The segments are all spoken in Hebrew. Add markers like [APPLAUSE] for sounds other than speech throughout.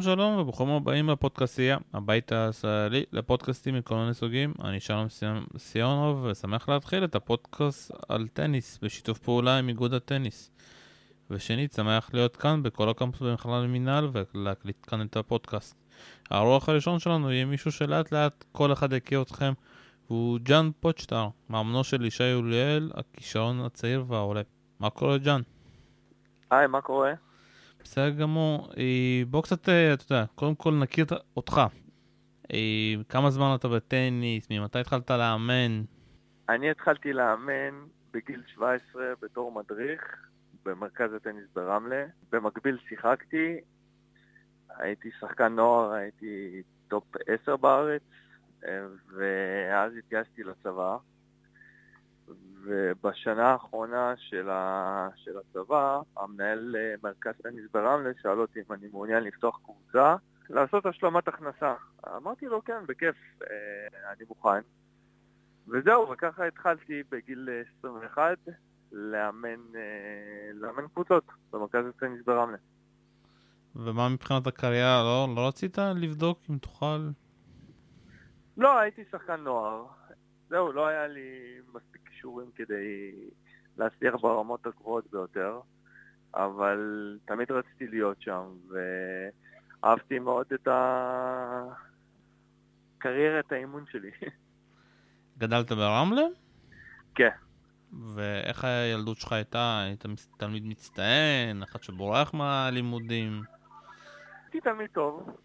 שלום שלום וברוכים הבאים לפודקאסייה, הבית הישראלי לפודקאסטים מכל מיני סוגים. אני שלום סיונוב ושמח להתחיל את הפודקאסט על טניס בשיתוף פעולה עם איגוד הטניס. ושנית, שמח להיות כאן בקול הקמפוס במכללה למינהל ולהקליט כאן את הפודקאסט. האורח הראשון שלנו יהיה מישהו שלאט לאט כל אחד יכיר אתכם והוא ג'אן פוצ'טר, מאמנו של ישי יוליאל, הכישרון הצעיר והעולה. מה קורה ג'אן? היי, מה קורה? בסדר גמור. אה, בוא קצת, אה, אתה יודע, קודם כל נכיר אותך. אה, כמה זמן אתה בטניס? ממתי התחלת לאמן? אני התחלתי לאמן בגיל 17 בתור מדריך במרכז הטניס ברמלה. במקביל שיחקתי, הייתי שחקן נוער, הייתי top 10 בארץ, ואז התגייסתי לצבא. ובשנה האחרונה של, ה... של הצבא, המנהל אה, מרכז טניס ברמלה שאל אותי אם אני מעוניין לפתוח קבוצה, לעשות השלמת הכנסה. אמרתי לו, כן, בכיף, אה, אני מוכן. וזהו, וככה התחלתי בגיל 21 לאמן, אה, לאמן קבוצות במרכז הטניס ברמלה. ומה מבחינת הקריירה? לא, לא רצית לבדוק אם תוכל? לא, הייתי שחקן נוער. זהו, לא היה לי מספיק כישורים כדי להצליח ברמות הגבוהות ביותר, אבל תמיד רציתי להיות שם, ואהבתי מאוד את הקריירת האימון שלי. [LAUGHS] גדלת ברמלה? כן. ואיך הילדות שלך הייתה? היית תלמיד מצטיין? אחד שבורח מהלימודים? הייתי תלמיד טוב.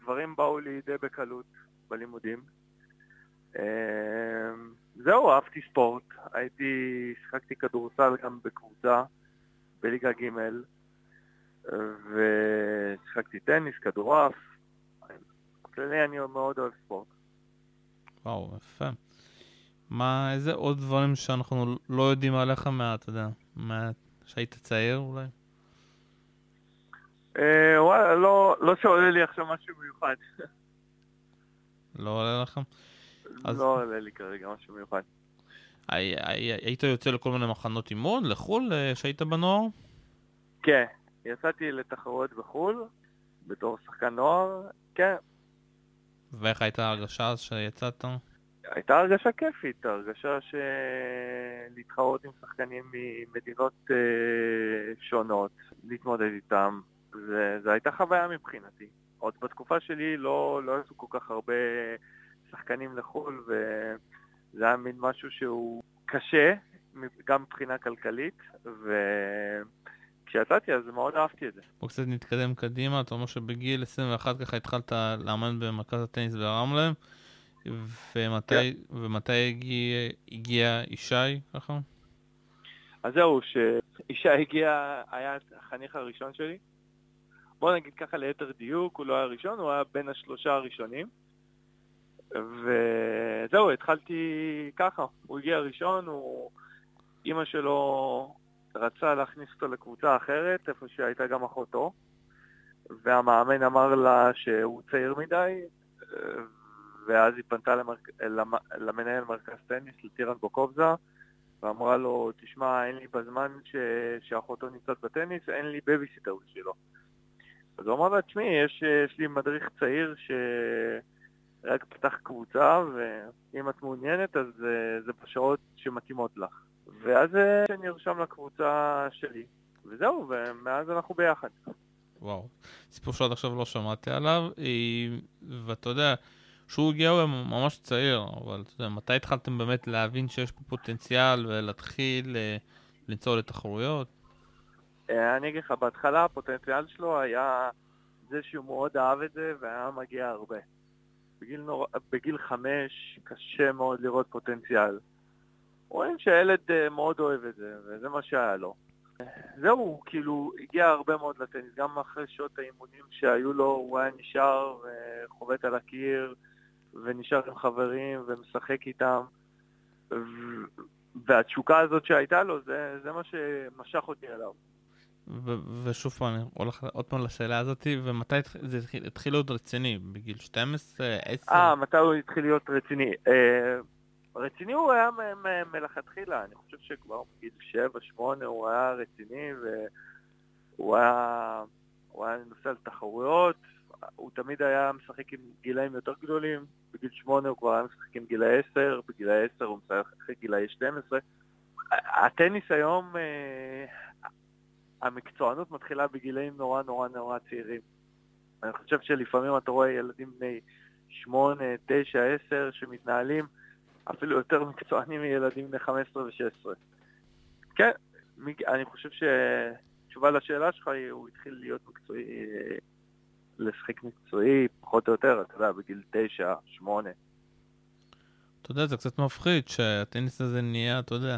דברים באו לי די בקלות בלימודים. אמ, זהו, אהבתי ספורט. הייתי, שיחקתי כדורסל גם בקבוצה, בליגה ג', ושיחקתי טניס, כדורעף. בכללי אני מאוד אוהב ספורט. וואו, יפה. מה, איזה עוד דברים שאנחנו לא יודעים עליך מה, אתה יודע, מה, שהיית צעיר אולי? אה, וואלה, לא, לא שעולה לי עכשיו משהו מיוחד. לא עולה לכם? אז... לא עולה לי כרגע משהו מיוחד. היית יוצא לכל מיני מחנות אימון, לחו"ל, אה, שהיית בנוער? כן, יצאתי לתחרויות בחו"ל, בתור שחקן נוער, כן. ואיך הייתה ההרגשה אז שיצאת? הייתה הרגשה כיפית, הרגשה של להתחרות עם שחקנים ממדינות אה, שונות, להתמודד איתם, זו הייתה חוויה מבחינתי. עוד בתקופה שלי לא, לא עשו כל כך הרבה שחקנים לחו"ל, וזה היה מין משהו שהוא קשה, גם מבחינה כלכלית, וכשיצאתי אז מאוד אהבתי את זה. בוא קצת נתקדם קדימה, אתה אומר שבגיל 21 ככה התחלת לאמן במרכז הטניס ברמלה, ומתי, כן. ומתי הגיע, הגיע ישי ככה? אז זהו, שישי הגיע, היה החניך הראשון שלי. בוא נגיד ככה ליתר דיוק, הוא לא היה ראשון, הוא היה בין השלושה הראשונים. וזהו, התחלתי ככה, הוא הגיע ראשון, הוא... אימא שלו רצה להכניס אותו לקבוצה אחרת, איפה שהייתה גם אחותו, והמאמן אמר לה שהוא צעיר מדי, ואז היא פנתה למרק... למנהל מרכז טניס, לטירן בוקובזה, ואמרה לו, תשמע, אין לי בזמן ש... שאחותו נמצאת בטניס, אין לי בייביסיטר בשבילו. אז הוא אמר לה, תשמעי, יש, יש לי מדריך צעיר ש... רק פתח קבוצה, ואם את מעוניינת אז אה, זה בשעות שמתאימות לך. ואז נרשם לקבוצה שלי, וזהו, ומאז אנחנו ביחד. וואו, סיפור שעד עכשיו לא שמעתי עליו, אה, ואתה יודע, שהוא הגיע הוא ממש צעיר, אבל אתה יודע, מתי התחלתם באמת להבין שיש פה פוטנציאל ולהתחיל אה, למצוא לתחרויות? אני אגיד לך, בהתחלה הפוטנציאל שלו היה זה שהוא מאוד אהב את זה והיה מגיע הרבה. בגיל, נור... בגיל חמש קשה מאוד לראות פוטנציאל. רואים שהילד אה, מאוד אוהב את זה, וזה מה שהיה לו. זהו, כאילו הגיע הרבה מאוד לטניס, גם אחרי שעות האימונים שהיו לו, הוא היה נשאר וחובט על הקיר, ונשאר עם חברים ומשחק איתם. והתשוקה הזאת שהייתה לו, זה, זה מה שמשך אותי אליו. ושוב פעם, אני הולך עוד פעם לשאלה הזאת, ומתי זה התחיל להיות רציני? בגיל 12, 10? אה, מתי הוא התחיל להיות רציני? אה, רציני הוא היה מלכתחילה, אני חושב שכבר בגיל 7-8 הוא היה רציני, והוא היה, הוא היה נוסע לתחרויות, הוא תמיד היה משחק עם גילאים יותר גדולים, בגיל שמונה הוא כבר היה משחק עם גילאי עשר, בגילאי עשר הוא משחק גילאי 12. הטניס היום, אה, המקצוענות מתחילה בגילאים נורא נורא נורא צעירים. אני חושב שלפעמים אתה רואה ילדים בני שמונה, תשע, עשר, שמתנהלים אפילו יותר מקצוענים מילדים בני 15 ו-16. כן, אני חושב שתשובה לשאלה שלך היא, הוא התחיל להיות מקצועי, לשחק מקצועי, פחות או יותר, אתה יודע, בגיל תשע, שמונה. אתה יודע, זה קצת מפחיד שהטניס הזה נהיה, אתה יודע,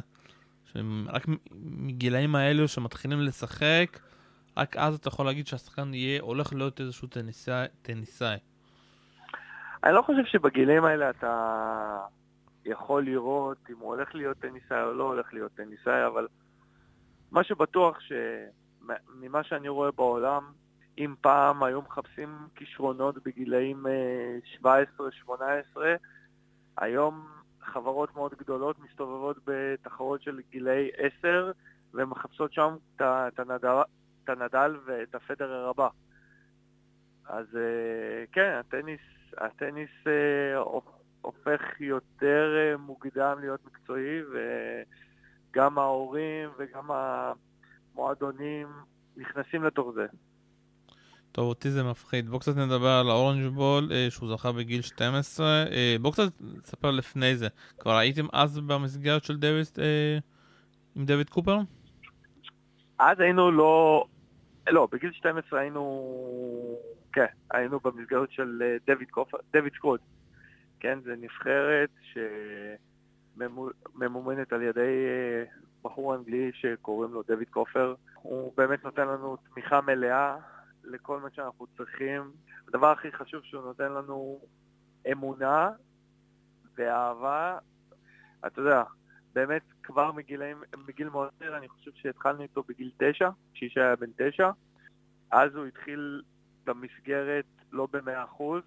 רק מגילאים האלו שמתחילים לשחק, רק אז אתה יכול להגיד שהשחקן יהיה, הולך להיות איזשהו טניסאי. טניסאי. אני לא חושב שבגילאים האלה אתה יכול לראות אם הוא הולך להיות טניסאי או לא הולך להיות טניסאי, אבל מה שבטוח שממה שאני רואה בעולם, אם פעם היו מחפשים כישרונות בגילאים 17-18, אה, היום חברות מאוד גדולות מסתובבות בתחרות של גילאי 10 ומחפשות שם את הנדל, הנדל ואת הפדרר הבא. אז אה, כן, הטניס, הטניס אה, הופך יותר אה, מוקדם להיות מקצועי, וגם ההורים וגם המועדונים נכנסים לתוך זה. טוב, אותי זה מפחיד. בואו קצת נדבר על האורנג' בול, אה, שהוא זכה בגיל 12. אה, בואו קצת נספר לפני זה. כבר הייתם אז במסגרת של דוויס, אה, עם דויד קופר? אז היינו לא... לא, בגיל 12 היינו... כן, היינו במסגרת של אה, דויד קופר, דויד סקוט. כן, זה נבחרת שממומנת על ידי אה, בחור אנגלי שקוראים לו דויד קופר. הוא באמת נותן לנו תמיכה מלאה לכל מה שאנחנו צריכים. הדבר הכי חשוב שהוא נותן לנו אמונה ואהבה. אתה יודע, באמת כבר מגילאים, מגיל מאוד צעיר, אני חושב שהתחלנו איתו בגיל תשע, כשיש היה בן תשע. אז הוא התחיל במסגרת לא במאה אחוז,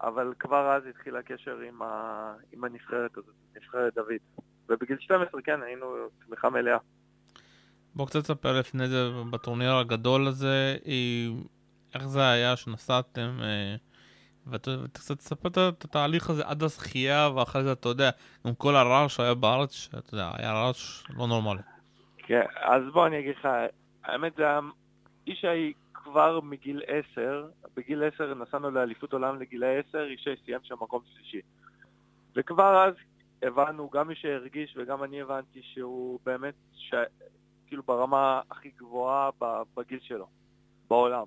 אבל כבר אז התחיל הקשר עם, ה... עם הנבחרת הזאת, נבחרת דוד. ובגיל 12, כן, היינו תמיכה מלאה. בוא קצת תספר לפני זה, בטורניר הגדול הזה, איך זה היה שנסעתם, אה, וקצת תספר את התהליך הזה עד הזכייה, ואחרי זה, אתה יודע, עם כל הרעש שהיה בארץ, שאתה יודע, היה רעש לא נורמלי. כן, אז בוא אני אגיד לך, האמת זה היה, ישי כבר מגיל 10, בגיל 10 נסענו לאליפות עולם לגילאי 10, ישי סיים שם מקום שלישי. וכבר אז הבנו, גם מי שהרגיש וגם אני הבנתי שהוא באמת, ש... כאילו ברמה הכי גבוהה בגיל שלו, בעולם.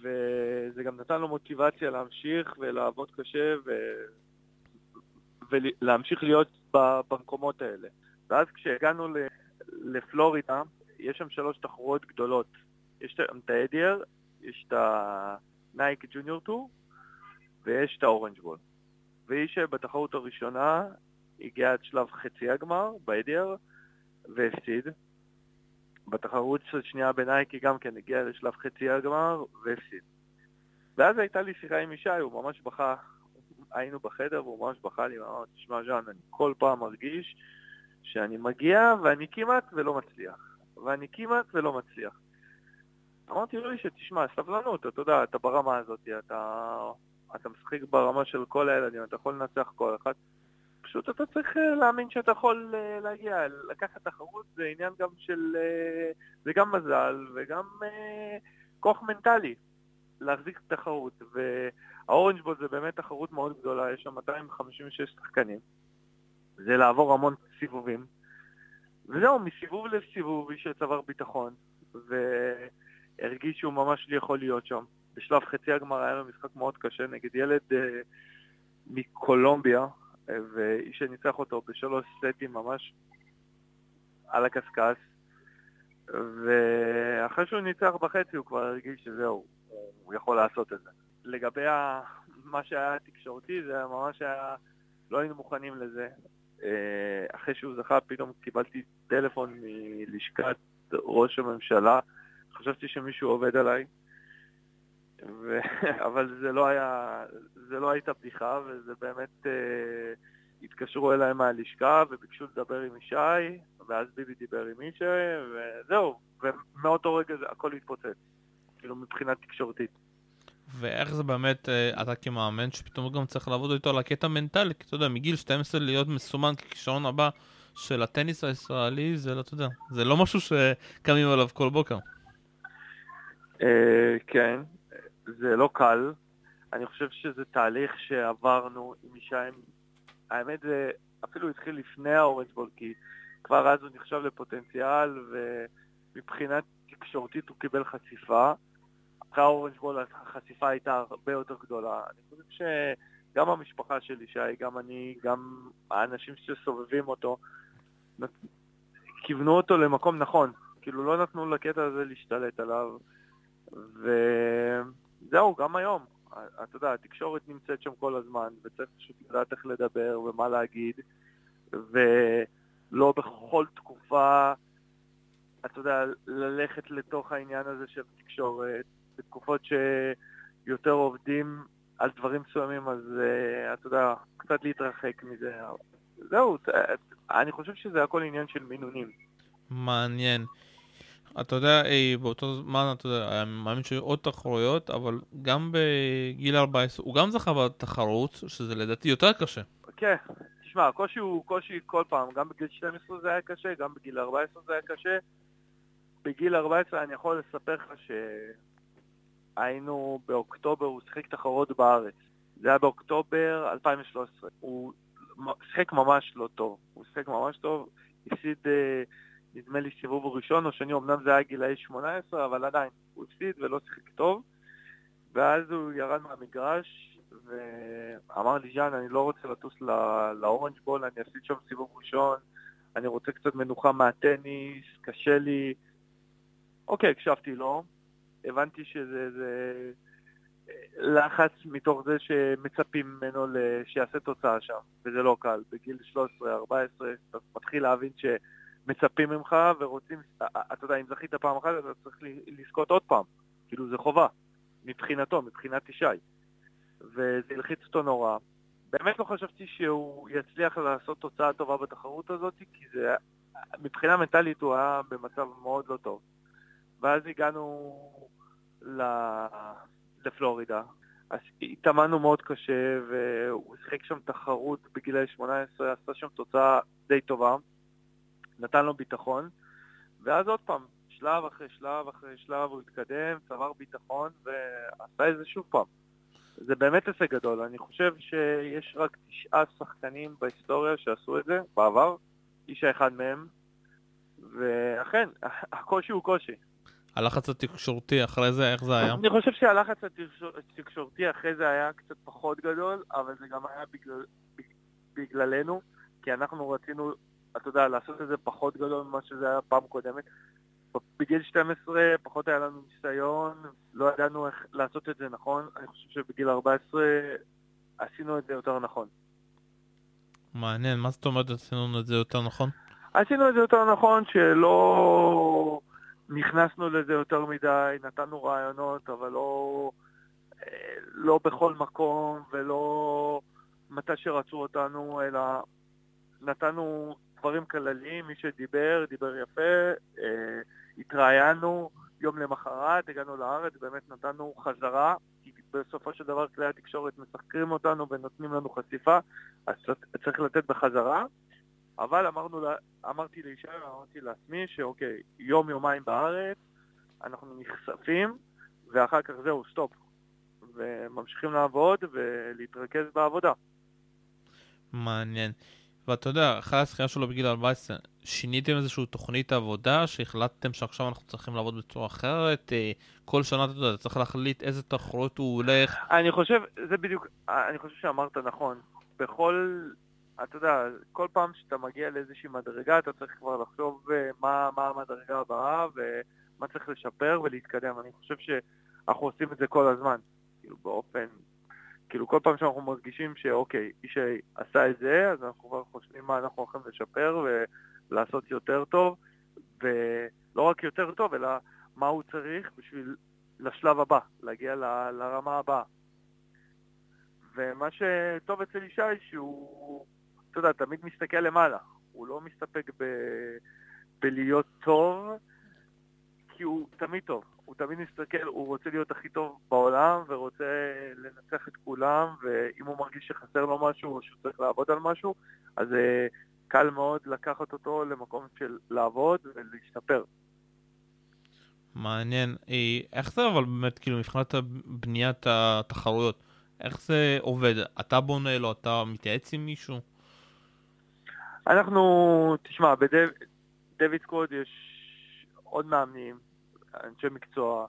וזה גם נתן לו מוטיבציה להמשיך ולעבוד קשה ו... ולהמשיך להיות במקומות האלה. ואז כשהגענו לפלורידה, יש שם שלוש תחרויות גדולות. יש את האדיאר, יש את הנייק ג'וניור טור ויש את האורנג' בול. והיא שבתחרות הראשונה הגיעה עד שלב חצי הגמר באדיאר והפסיד. בתחרות השנייה בנייק היא גם כן הגיעה לשלב חצי הגמר והפסיד. ואז הייתה לי שיחה עם ישי, הוא ממש בכה, היינו בחדר והוא ממש בכה לי, ואמר, תשמע ז'אן, אני כל פעם מרגיש שאני מגיע ואני כמעט ולא מצליח. ואני כמעט ולא מצליח. אמרתי לו שתשמע, סבלנות, אתה יודע, אתה ברמה הזאת, אתה, אתה משחק ברמה של כל הילדים, אתה יכול לנצח כל אחד. פשוט אתה צריך אה, להאמין שאתה יכול אה, להגיע, לקחת תחרות זה עניין גם של, אה, זה גם מזל וגם כוח מנטלי להחזיק תחרות. והאורנג' בול זה באמת תחרות מאוד גדולה, יש שם 256 שחקנים. זה לעבור המון סיבובים. וזהו, מסיבוב לסיבוב איש צבר ביטחון. ו... הרגיש שהוא ממש יכול להיות שם. בשלב חצי הגמר היה לו משחק מאוד קשה נגד ילד מקולומביה, ואיש שניצח אותו בשלוש סטים ממש על הקשקש. ואחרי שהוא ניצח בחצי הוא כבר הרגיש שזהו, הוא יכול לעשות את זה. לגבי מה שהיה תקשורתי, זה ממש היה, לא היינו מוכנים לזה. אה, אחרי שהוא זכה פתאום קיבלתי טלפון מלשכת ראש הממשלה חשבתי שמישהו עובד עליי, ו... [LAUGHS] אבל זה לא היה, זה לא הייתה בדיחה, וזה באמת, אה, התקשרו אליי מהלשכה וביקשו לדבר עם ישי, ואז ביבי דיבר עם ישי, וזהו, ומאותו רגע זה הכל התפוצץ, כאילו מבחינה תקשורתית. ואיך זה באמת, אה, אתה כמאמן, שפתאום גם צריך לעבוד איתו על הקטע מנטלי, כי אתה יודע, מגיל 12 להיות מסומן ככישרון הבא של הטניס הישראלי, זה לא, אתה יודע, זה לא משהו שקמים עליו כל בוקר. אה, כן, זה לא קל. אני חושב שזה תהליך שעברנו עם ישי. האמת זה אפילו התחיל לפני ה Orange Bowl, כי כבר אז הוא נחשב לפוטנציאל, ומבחינת תקשורתית הוא קיבל חשיפה. אחרי ה Orange Bowl החשיפה הייתה הרבה יותר גדולה. אני חושב שגם המשפחה של ישי, גם אני, גם האנשים שסובבים אותו, כיוונו אותו למקום נכון. כאילו לא נתנו לקטע הזה להשתלט עליו. וזהו, גם היום. אתה יודע, התקשורת נמצאת שם כל הזמן, וצריך פשוט לדעת איך לדבר ומה להגיד, ולא בכל תקופה, אתה יודע, ללכת לתוך העניין הזה של תקשורת. בתקופות שיותר עובדים על דברים מסוימים, אז uh, אתה יודע, קצת להתרחק מזה. זהו, אני חושב שזה הכל עניין של מינונים. מעניין. אתה יודע, אי, באותו זמן, אתה יודע, אני מאמין שהיו עוד תחרויות, אבל גם בגיל 14, הוא גם זכה בתחרות, שזה לדעתי יותר קשה. כן, תשמע, הקושי הוא קושי כל פעם, גם בגיל 12 זה היה קשה, גם בגיל 14 זה היה קשה. בגיל 14 אני יכול לספר לך שהיינו באוקטובר, הוא שיחק תחרות בארץ. זה היה באוקטובר 2013. הוא שיחק ממש לא טוב. הוא שיחק ממש טוב, הפסיד... אה, נדמה לי סיבוב ראשון או שני, אמנם זה היה גילאי 18, אבל עדיין, הוא הפסיד ולא שיחק טוב. ואז הוא ירד מהמגרש ואמר לי, ז'אן, אני לא רוצה לטוס לאורנג' בול, אני אפסיד שם סיבוב ראשון, אני רוצה קצת מנוחה מהטניס, קשה לי. אוקיי, הקשבתי לו, הבנתי שזה זה לחץ מתוך זה שמצפים ממנו שיעשה תוצאה שם, וזה לא קל. בגיל 13-14 אתה מתחיל להבין ש... מצפים ממך ורוצים, אתה יודע, אם זכית פעם אחת, אתה צריך לזכות עוד פעם. כאילו, זה חובה, מבחינתו, מבחינת ישי. וזה הלחיץ אותו נורא. באמת לא חשבתי שהוא יצליח לעשות תוצאה טובה בתחרות הזאת, כי זה, מבחינה מנטלית הוא היה במצב מאוד לא טוב. ואז הגענו לפלורידה, אז התאמנו מאוד קשה, והוא שיחק שם תחרות בגילי 18, עשה שם תוצאה די טובה. נתן לו ביטחון, ואז עוד פעם, שלב אחרי שלב אחרי שלב הוא התקדם, צבר ביטחון ועשה את זה שוב פעם. זה באמת הישג גדול, אני חושב שיש רק תשעה שחקנים בהיסטוריה שעשו את זה בעבר, איש האחד מהם, ואכן, הקושי הוא קושי. הלחץ התקשורתי אחרי זה, איך זה היה? אני חושב שהלחץ התקשורתי אחרי זה היה קצת פחות גדול, אבל זה גם היה בגלל, בגללנו, כי אנחנו רצינו אתה יודע, לעשות את זה פחות גדול ממה שזה היה פעם קודמת. בגיל 12 פחות היה לנו ניסיון, לא ידענו איך לעשות את זה נכון. אני חושב שבגיל 14 עשינו את זה יותר נכון. מעניין, מה זאת אומרת עשינו את זה יותר נכון? עשינו את זה יותר נכון, שלא נכנסנו לזה יותר מדי, נתנו רעיונות, אבל לא, לא בכל מקום ולא מתי שרצו אותנו, אלא נתנו דברים כלליים, מי שדיבר, דיבר יפה, אה, התראיינו, יום למחרת הגענו לארץ, באמת נתנו חזרה, כי בסופו של דבר כלי התקשורת משחקרים אותנו ונותנים לנו חשיפה, אז צריך לתת בחזרה. אבל אמרנו, אמרתי לישי, אמרתי לעצמי שאוקיי, יום יומיים בארץ, אנחנו נחשפים, ואחר כך זהו, סטופ. וממשיכים לעבוד ולהתרכז בעבודה. מעניין. ואתה יודע, אחרי השחייה שלו בגיל 14, שיניתם איזושהי תוכנית עבודה שהחלטתם שעכשיו אנחנו צריכים לעבוד בצורה אחרת? אה, כל שנה, אתה יודע, אתה צריך להחליט איזה תחרות הוא הולך. אני חושב, זה בדיוק, אני חושב שאמרת נכון. בכל, אתה יודע, כל פעם שאתה מגיע לאיזושהי מדרגה, אתה צריך כבר לחשוב אה, מה, מה המדרגה הבאה ומה צריך לשפר ולהתקדם. אני חושב שאנחנו עושים את זה כל הזמן, כאילו באופן כאילו כל פעם שאנחנו מרגישים שאוקיי, איש עשה את זה, אז אנחנו כבר חושבים מה אנחנו הולכים לשפר ולעשות יותר טוב, ולא רק יותר טוב, אלא מה הוא צריך בשביל לשלב הבא, להגיע ל, לרמה הבאה. ומה שטוב אצל ישי שהוא, אתה יודע, תמיד מסתכל למעלה. הוא לא מסתפק ב, בלהיות טוב, כי הוא תמיד טוב. הוא תמיד מסתכל, הוא רוצה להיות הכי טוב בעולם, ורוצה לנצח את כולם, ואם הוא מרגיש שחסר לו משהו, או שהוא צריך לעבוד על משהו, אז uh, קל מאוד לקחת אותו למקום של לעבוד ולהשתפר. מעניין. אה, איך זה אבל באמת, כאילו, מבחינת בניית התחרויות, איך זה עובד? אתה בונה לו, אתה מתייעץ עם מישהו? אנחנו, תשמע, בדויד קוד יש עוד מאמנים, אנשי מקצוע,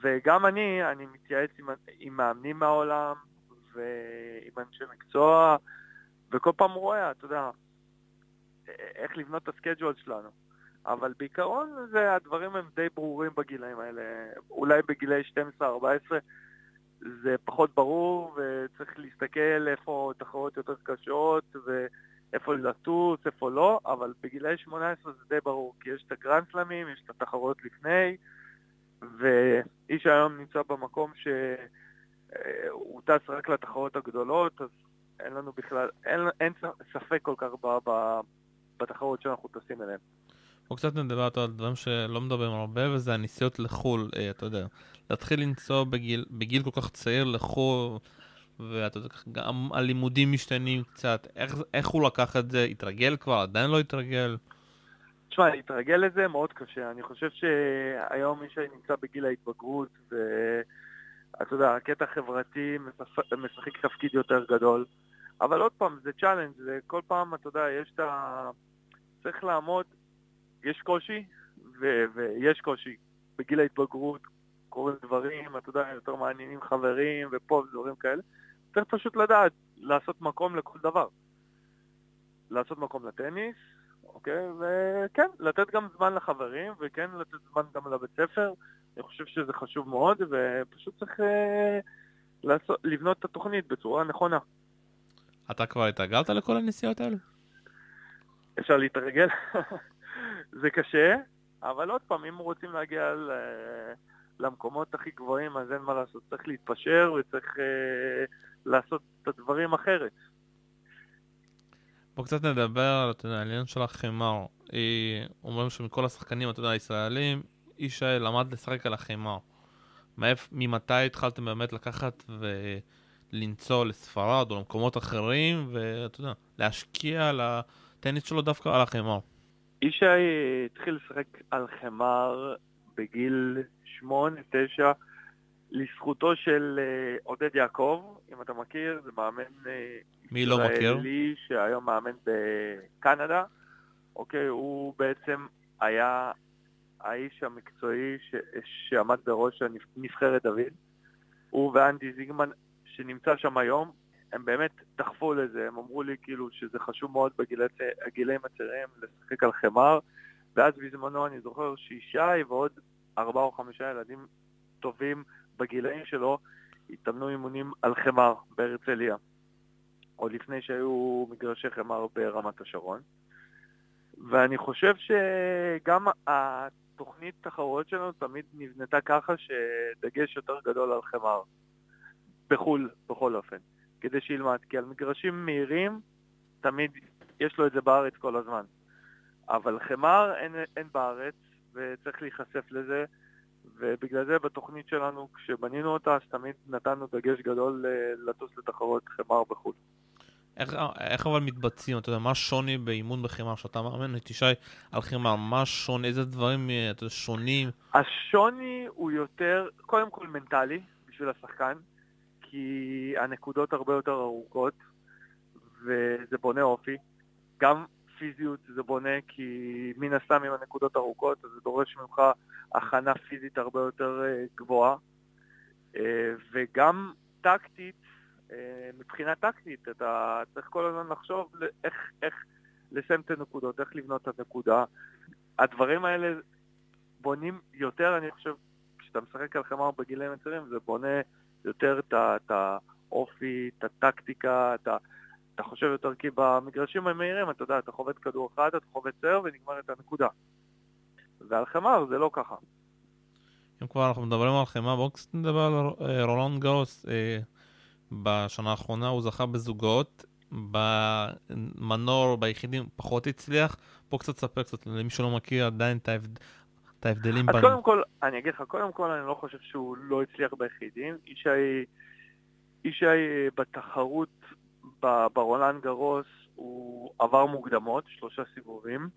וגם אני, אני מתייעץ עם, עם מאמנים מהעולם ועם אנשי מקצוע, וכל פעם רואה, אתה יודע, איך לבנות את הסקייג'ואל שלנו. אבל בעיקרון זה, הדברים הם די ברורים בגילאים האלה. אולי בגילאי 12-14 זה פחות ברור, וצריך להסתכל איפה תחרות יותר קשות, ואיפה לטוס, איפה לא, אבל בגילאי 18 זה די ברור, כי יש את הגרנדסלמים, יש את התחרות לפני, ואיש היום נמצא במקום שהוא טס רק לתחרות הגדולות, אז אין לנו בכלל, אין, אין ספק כל כך בתחרות שאנחנו טסים אליהן. בואו קצת נדבר על דברים שלא מדברים הרבה, וזה הנסיעות לחו"ל, אה, אתה יודע. להתחיל לנסוע בגיל, בגיל כל כך צעיר לחו"ל, ואתה יודע, גם הלימודים משתנים קצת. איך, איך הוא לקח את זה? התרגל כבר? עדיין לא התרגל? תשמע, להתרגל לזה מאוד קשה. אני חושב שהיום מי שנמצא בגיל ההתבגרות, ואתה יודע, הקטע החברתי משחק תפקיד יותר גדול. אבל עוד פעם, זה challenge, זה כל פעם, אתה יודע, יש את ה... צריך לעמוד יש קושי, ו- ויש קושי. בגיל ההתבגרות קורים דברים, אתה יודע, יותר מעניינים חברים, ופה ודברים כאלה. צריך פשוט לדעת, לעשות מקום לכל דבר. לעשות מקום לטניס, אוקיי? וכן, לתת גם זמן לחברים, וכן לתת זמן גם לבית ספר. אני חושב שזה חשוב מאוד, ופשוט צריך אה, לעשות, לבנות את התוכנית בצורה נכונה. אתה כבר התרגלת לכל הנסיעות האלה? אפשר להתרגל. [LAUGHS] זה קשה, אבל עוד פעם, אם רוצים להגיע ל... למקומות הכי גבוהים, אז אין מה לעשות, צריך להתפשר וצריך אה, לעשות את הדברים אחרת. בוא קצת נדבר על העניין של החמר. אומרים שמכל השחקנים, אתה יודע, הישראלים, איש למד לשחק על החמר. ממתי התחלתם באמת לקחת ולנסוע לספרד או למקומות אחרים, ואתה יודע, להשקיע על הטניס שלו דווקא על החמר? ישי התחיל לשחק על חמר בגיל 8-9 לזכותו של אה, עודד יעקב, אם אתה מכיר, זה מאמן אה, מי לא מכיר? שהיום מאמן בקנדה. אוקיי, הוא בעצם היה האיש המקצועי ש... שעמד בראש הנבחרת דוד. הוא ואנדי זיגמן, שנמצא שם היום, הם באמת דחפו לזה, הם אמרו לי כאילו שזה חשוב מאוד בגילאים הצעירים לשחק על חמר, ואז בזמנו אני זוכר שישי ועוד ארבעה או חמישה ילדים טובים בגילאים שלו התאמנו אימונים על חמר בהרצליה, עוד לפני שהיו מגרשי חמר ברמת השרון. ואני חושב שגם התוכנית תחרות שלנו תמיד נבנתה ככה שדגש יותר גדול על חמר. בחו"ל, בכל אופן. כדי שילמד, כי על מגרשים מהירים תמיד יש לו את זה בארץ כל הזמן. אבל חמר אין, אין בארץ, וצריך להיחשף לזה, ובגלל זה בתוכנית שלנו, כשבנינו אותה, אז תמיד נתנו דגש גדול אה, לטוס לתחרות חמר בחו"ל. איך, איך אבל מתבצעים, אתה יודע, מה השוני באימון בחמר, שאתה מאמן את ישי על חמר, מה השוני, איזה דברים אה, אתה יודע, שונים? השוני הוא יותר, קודם כל מנטלי, בשביל השחקן. כי הנקודות הרבה יותר ארוכות, וזה בונה אופי. גם פיזיות זה בונה, כי מן הסתם עם הנקודות ארוכות, אז זה דורש ממך הכנה פיזית הרבה יותר אה, גבוהה. אה, וגם טקטית, אה, מבחינה טקטית, אתה צריך כל הזמן לחשוב איך, איך לסיים את הנקודות, איך לבנות את הנקודה. הדברים האלה בונים יותר, אני חושב, כשאתה משחק על חמר בגילאים מצרים, זה בונה יותר את האופי, את הטקטיקה, את ה... אתה חושב יותר כי במגרשים המהירים, אתה יודע, אתה חובט כדור אחד, אתה חובט סר ונגמר את הנקודה. ועל חמר זה לא ככה. אם כבר אנחנו מדברים על חמר, בואו קצת נדבר על אה, רולנד גרוס. אה, בשנה האחרונה הוא זכה בזוגות, במנור, ביחידים, פחות הצליח. בואו קצת ספר קצת למי שלא מכיר עדיין את את ההבדלים אז בין... קודם כל, אני אגיד לך, קודם כל אני לא חושב שהוא לא הצליח ביחידים. ישי, ישי אה, בתחרות ברולנד גרוס הוא עבר מוקדמות, שלושה סיבובים,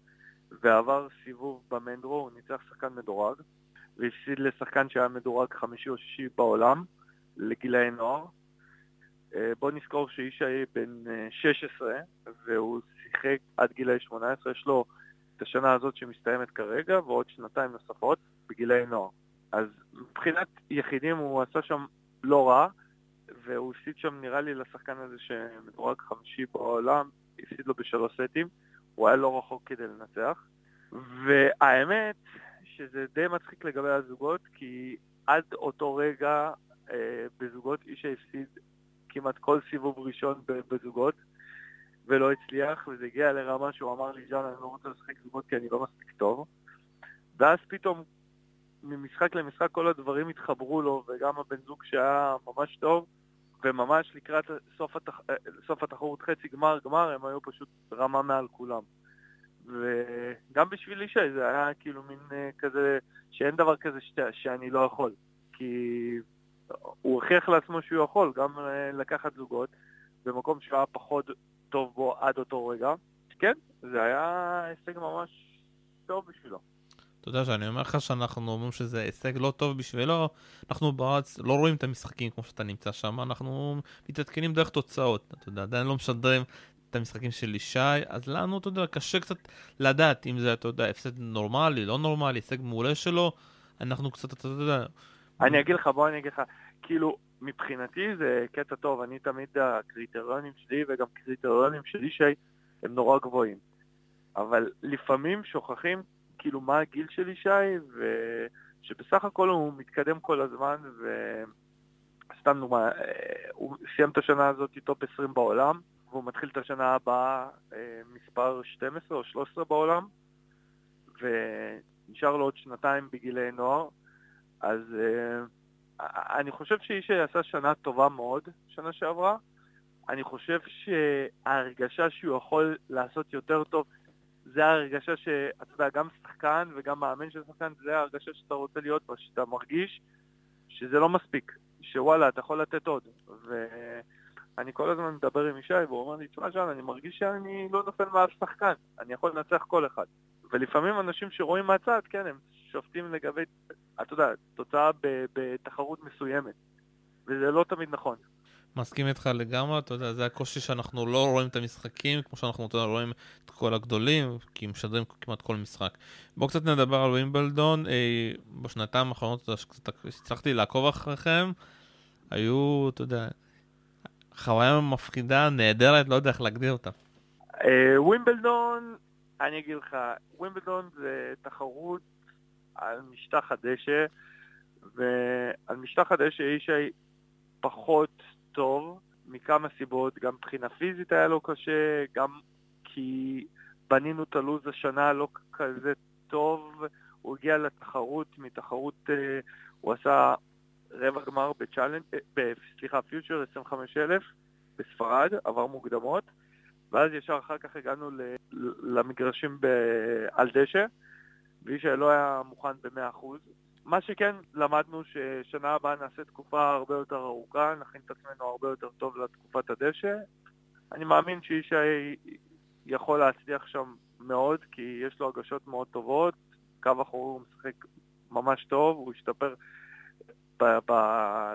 ועבר סיבוב במנדרו, הוא ניצח שחקן מדורג, והפסיד לשחקן שהיה מדורג חמישי או שישי בעולם, לגילאי נוער. אה, בוא נזכור שישי בן אה, 16, והוא שיחק עד גילאי 18, יש לו את השנה הזאת שמסתיימת כרגע, ועוד שנתיים נוספות בגילאי נוער. אז מבחינת יחידים הוא עשה שם לא רע, והוא הפסיד שם נראה לי לשחקן הזה שמדורג חמישי בעולם, הפסיד לו בשלוש סטים, הוא היה לא רחוק כדי לנצח. והאמת שזה די מצחיק לגבי הזוגות, כי עד אותו רגע אה, בזוגות איש הפסיד כמעט כל סיבוב ראשון בזוגות, ולא הצליח, וזה הגיע לרמה שהוא אמר לי, ז'אן, אני לא רוצה לשחק זוגות כי אני לא מספיק טוב. ואז פתאום, ממשחק למשחק כל הדברים התחברו לו, וגם הבן זוג שהיה ממש טוב, וממש לקראת סוף, התח... סוף התחרות חצי גמר גמר, הם היו פשוט רמה מעל כולם. וגם בשביל ישי זה היה כאילו מין כזה, שאין דבר כזה ש... שאני לא יכול. כי הוא הוכיח לעצמו שהוא יכול גם לקחת זוגות במקום שהוא היה פחות טוב בו עד אותו רגע. כן, זה היה הישג ממש טוב בשבילו. אתה יודע שאני אומר לך שאנחנו אומרים שזה הישג לא טוב בשבילו, אנחנו בארץ לא רואים את המשחקים כמו שאתה נמצא שם, אנחנו מתעדכנים דרך תוצאות, אתה יודע, עדיין לא משדרים את המשחקים של ישי, אז לנו, אתה יודע, קשה קצת לדעת אם זה, אתה יודע, הפסד נורמלי, לא נורמלי, הישג מעולה שלו, אנחנו קצת, אתה יודע... אני אגיד לך, בוא אני אגיד לך, כאילו, מבחינתי זה קטע טוב, אני תמיד, הקריטריונים שלי וגם קריטריונים של ישי הם נורא גבוהים. אבל לפעמים שוכחים כאילו מה הגיל של ישי, ושבסך הכל הוא מתקדם כל הזמן, וסתם דוגמה, הוא סיים את השנה הזאת טופ 20 בעולם, והוא מתחיל את השנה הבאה מספר 12 או 13 בעולם, ונשאר לו עוד שנתיים בגילי נוער, אז אני חושב שישי עשה שנה טובה מאוד, שנה שעברה. אני חושב שההרגשה שהוא יכול לעשות יותר טוב, זה ההרגשה שאתה יודע, גם שחקן וגם מאמן של שחקן, זה ההרגשה שאתה רוצה להיות בה, שאתה מרגיש שזה לא מספיק, שוואלה, אתה יכול לתת עוד. ואני כל הזמן מדבר עם ישי, והוא אומר לי, תשמע, ז'אן, אני מרגיש שאני לא נופל מעל שחקן, אני יכול לנצח כל אחד. ולפעמים אנשים שרואים מהצד, כן, הם שופטים לגבי, אתה יודע, תוצאה בתחרות מסוימת, וזה לא תמיד נכון. מסכים איתך לגמרי, אתה יודע, זה הקושי שאנחנו לא רואים את המשחקים, כמו שאנחנו אתה יודע, רואים את כל הגדולים, כי משדרים כמעט כל משחק. בואו קצת נדבר על ווימבלדון, אה, בשנתיים האחרונות הצלחתי לעקוב אחריכם, היו, אתה יודע, חוויה מפחידה, נהדרת, לא יודע איך להגדיר אותה. אה, ווימבלדון, אני אגיד לך, ווימבלדון זה תחרות על משטח הדשא, ועל משטח הדשא אישי פחות טוב, מכמה סיבות, גם מבחינה פיזית היה לו קשה, גם כי בנינו את הלו"ז השנה לא כזה טוב, הוא הגיע לתחרות, מתחרות, אה, הוא עשה רבע גמר בצ'אלנט, אה, סליחה, פיוטר 25,000 בספרד, עבר מוקדמות, ואז ישר אחר כך הגענו למגרשים על דשא, ואיש לא היה מוכן ב-100%. מה שכן, למדנו ששנה הבאה נעשה תקופה הרבה יותר ארוכה, נכין את עצמנו הרבה יותר טוב לתקופת הדשא. אני מאמין שאיש יכול להצליח שם מאוד, כי יש לו הגשות מאוד טובות, קו אחורי הוא משחק ממש טוב, הוא השתפר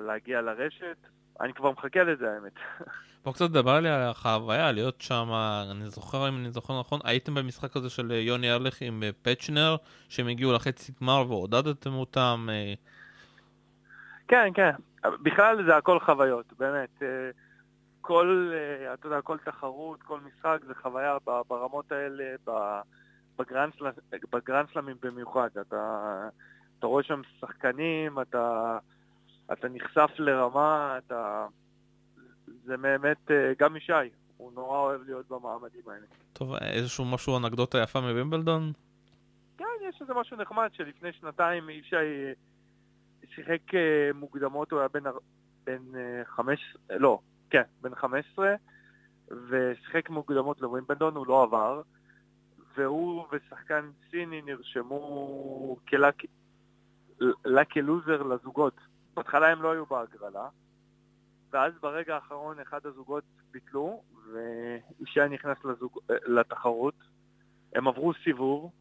להגיע לרשת. אני כבר מחכה לזה האמת. [LAUGHS] בוא קצת תדבר לי על החוויה, להיות שם, אני זוכר, אם אני זוכר נכון, הייתם במשחק הזה של יוני ארליך עם פצ'נר, שהם הגיעו לחצי גמר ועודדתם אותם. כן, כן. בכלל זה הכל חוויות, באמת. כל, אתה יודע, כל תחרות, כל משחק זה חוויה ברמות האלה, בגרנדסלמים במיוחד. אתה, אתה רואה שם שחקנים, אתה, אתה נחשף לרמה, אתה... זה באמת, גם ישי, הוא נורא אוהב להיות במעמדים האלה. טוב, איזשהו משהו, אנקדוטה יפה מווימבלדון? כן, יש איזה משהו נחמד שלפני שנתיים ישי שיחק מוקדמות, הוא היה בן, בן חמש, לא, כן, בן חמש עשרה, ושיחק מוקדמות לווימבלדון, הוא לא עבר, והוא ושחקן סיני נרשמו כלאקי לוזר לזוגות. בהתחלה הם לא היו בהגרלה, ואז ברגע האחרון אחד הזוגות ביטלו, ואישה נכנס לזוג, לתחרות. הם עברו סיבוב,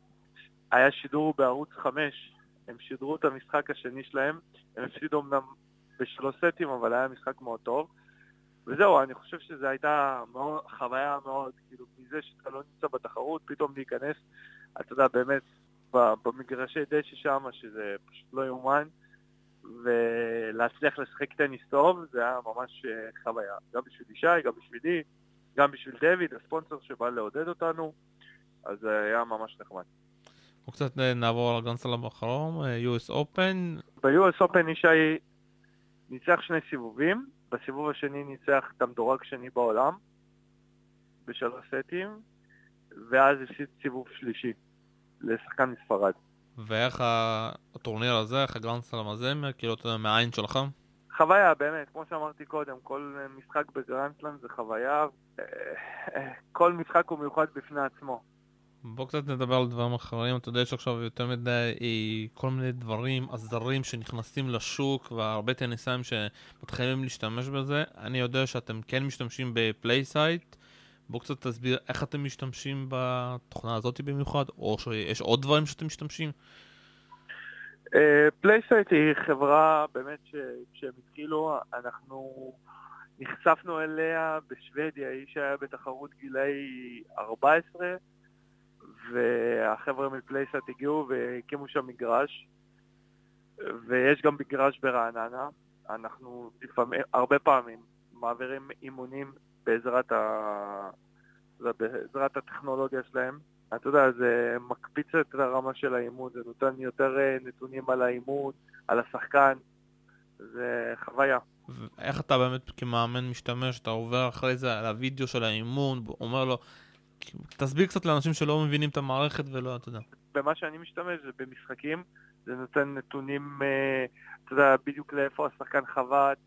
היה שידור בערוץ 5, הם שידרו את המשחק השני שלהם, הם הפסידו אמנם בשלוש סטים, אבל היה משחק מאוד טוב. וזהו, אני חושב שזו הייתה מאוד, חוויה מאוד, כאילו, מזה שאתה לא נמצא בתחרות, פתאום להיכנס, אתה יודע, באמת, במגרשי דשא שם, שזה פשוט לא יאומן, ולהצליח לשחק טניס טוב, זה היה ממש אה, חוויה. גם בשביל ישי, גם בשבילי, גם בשביל דויד, הספונסר שבא לעודד אותנו, אז זה היה ממש נחמד. וקצת אה, נעבור על הגרנדסלאם האחרון, אה, US Open. ב-US Open ישי ניצח שני סיבובים, בסיבוב השני ניצח את המדורג שני בעולם, בשלוש סטים, ואז הפסיד סיבוב שלישי לשחקן מספרד. ואיך הטורניר הזה, איך הגרנדסלאם הזה, כאילו, אתה יודע, מהעין שלך? חוויה, באמת, כמו שאמרתי קודם, כל משחק בגרנדסלאם זה חוויה, אה, כל משחק הוא מיוחד בפני עצמו. בוא קצת נדבר על דברים אחרים, אתה יודע, יש עכשיו יותר מדי אה, כל מיני דברים, עזרים שנכנסים לשוק והרבה טניסאים שמתחילים להשתמש בזה. אני יודע שאתם כן משתמשים ב PlaySight, בוא קצת תסביר איך אתם משתמשים בתוכנה הזאת במיוחד, או שיש עוד דברים שאתם משתמשים. PlaySight uh, היא חברה באמת שכשהם התחילו, אנחנו נחשפנו אליה בשוודיה, איש היה בתחרות גילאי 14, והחבר'ה מפלייסט הגיעו והקימו שם מגרש, ויש גם מגרש ברעננה. אנחנו לפעמים, הרבה פעמים מעבירים אימונים בעזרת, ה... בעזרת הטכנולוגיה שלהם. אתה יודע, זה מקפיץ את הרמה של האימון, זה נותן יותר אה, נתונים על האימון, על השחקן, זה חוויה. איך אתה באמת כמאמן משתמש, אתה עובר אחרי זה על הוידאו של האימון, אומר לו, תסביר קצת לאנשים שלא מבינים את המערכת ולא, אתה יודע. במה שאני משתמש זה במשחקים, זה נותן נתונים, אה, אתה יודע, בדיוק לאיפה השחקן חבט,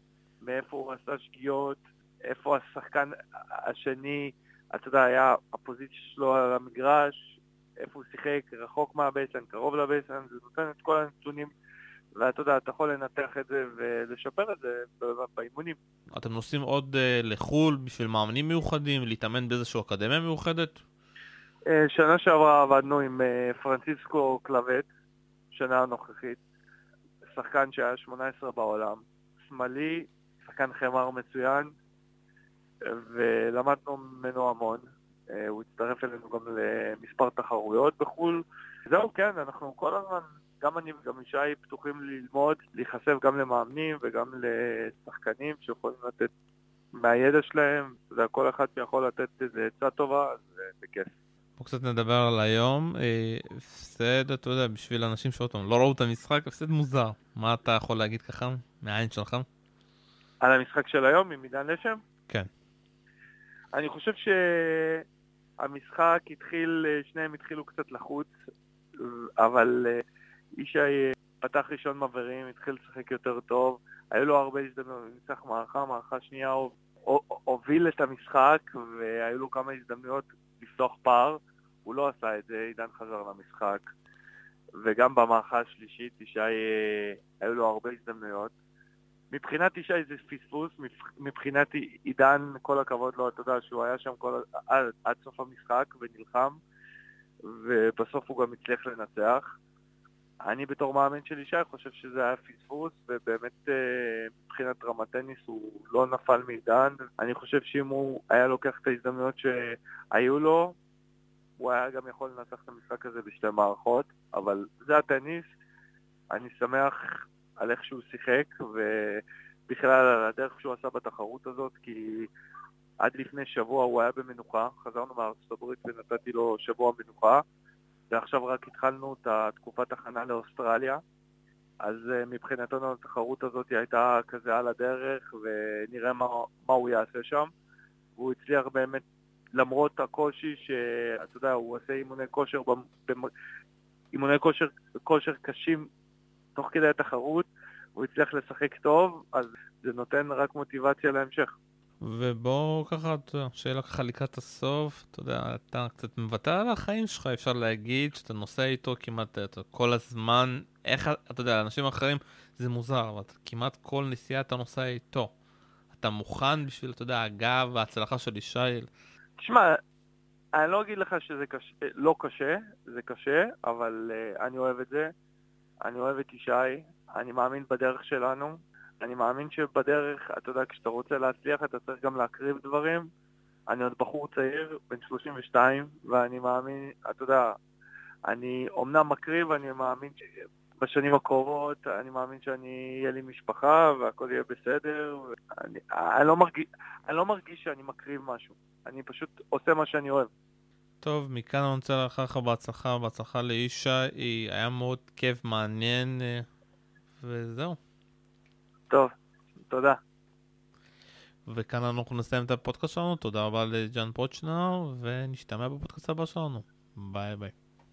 מאיפה הוא עשה שגיאות, איפה השחקן השני, אתה יודע, היה הפוזיציה שלו על המגרש, איפה הוא שיחק, רחוק מהבייסן, קרוב לבייסן, זה נותן את כל הנתונים ואתה יודע, אתה יכול לנתח את זה ולשפר את זה באימונים. אתם נוסעים עוד uh, לחו"ל בשביל מאמנים מיוחדים, להתאמן באיזושהי אקדמיה מיוחדת? Uh, שנה שעברה עבדנו עם uh, פרנסיסקו קלווט, שנה הנוכחית, שחקן שהיה 18 בעולם, שמאלי, שחקן חמר מצוין, ולמדנו ממנו המון. Uh, הוא הצטרף אלינו גם למספר תחרויות בחו"ל. זהו, כן, אנחנו כל הזמן גם אני וגם ישי פתוחים ללמוד, להיחשף גם למאמנים וגם לשחקנים שיכולים לתת מהידע שלהם, זה כל אחד שיכול לתת איזה עצה טובה, אז זה כיף. בואו קצת נדבר על היום. אה, הפסד, אתה יודע, בשביל אנשים שעוד פעם לא ראו את המשחק, הפסד מוזר. מה אתה יכול להגיד ככה, מהעין שלך? על המשחק של היום עם עידן לשם? כן. אני חושב שהמשחק התחיל, שניהם התחילו קצת לחוץ, אבל אה, ישי אה, פתח ראשון מבערים, התחיל לשחק יותר טוב, היו לו הרבה הזדמנויות, ניצח מערכה, מערכה שנייה הוביל את המשחק והיו לו כמה הזדמנויות לפתוח פער, הוא לא עשה את זה, עידן חזר למשחק. וגם במערכה השלישית, ישי, אה, היו לו הרבה הזדמנויות. מבחינת ישי זה פספוס, מבחינת עידן, כל הכבוד לו, אתה יודע שהוא היה שם כל, עד, עד סוף המשחק ונלחם, ובסוף הוא גם הצליח לנצח. אני בתור מאמן של ישי חושב שזה היה פספוס, ובאמת אה, מבחינת רמת טניס הוא לא נפל מעידן. אני חושב שאם הוא היה לוקח את ההזדמנויות שהיו לו, הוא היה גם יכול לנצח את המשחק הזה בשתי מערכות, אבל זה הטניס. אני שמח על איך שהוא שיחק, ובכלל על הדרך שהוא עשה בתחרות הזאת, כי עד לפני שבוע הוא היה במנוחה, חזרנו מארצות הברית ונתתי לו שבוע מנוחה. ועכשיו רק התחלנו את התקופת הכנה לאוסטרליה, אז אה, מבחינתנו התחרות הזאת הייתה כזה על הדרך, ונראה מה, מה הוא יעשה שם. והוא הצליח באמת, למרות הקושי שאתה יודע, הוא עושה אימוני כושר. אימוני כושר, כושר קשים תוך כדי התחרות, הוא הצליח לשחק טוב, אז זה נותן רק מוטיבציה להמשך. ובוא ככה, שאלה ככה לקראת הסוף, אתה יודע, אתה קצת מוותר על החיים שלך, אפשר להגיד שאתה נוסע איתו כמעט אתה, כל הזמן, איך, אתה יודע, לאנשים אחרים זה מוזר, אבל כמעט כל נסיעה אתה נוסע איתו. אתה מוכן בשביל, אתה יודע, הגב וההצלחה של ישי? תשמע, אני לא אגיד לך שזה קשה, לא קשה, זה קשה, אבל uh, אני אוהב את זה. אני אוהב את ישי, אני מאמין בדרך שלנו. אני מאמין שבדרך, אתה יודע, כשאתה רוצה להצליח אתה צריך גם להקריב דברים. אני עוד בחור צעיר, בן 32, ואני מאמין, אתה יודע, אני אומנם מקריב, אני מאמין שבשנים הקרובות, אני מאמין שאני, יהיה לי משפחה והכל יהיה בסדר. אני, אני, לא מרגיש, אני לא מרגיש שאני מקריב משהו, אני פשוט עושה מה שאני אוהב. טוב, מכאן אני רוצה לאחל לך בהצלחה, בהצלחה לאישה, היה מאוד כיף, מעניין, אה, וזהו. טוב, תודה. וכאן אנחנו נסיים את הפודקאסט שלנו, תודה רבה לג'אן פוצ'נר, ונשתמע בפודקאסט הבא שלנו. ביי ביי.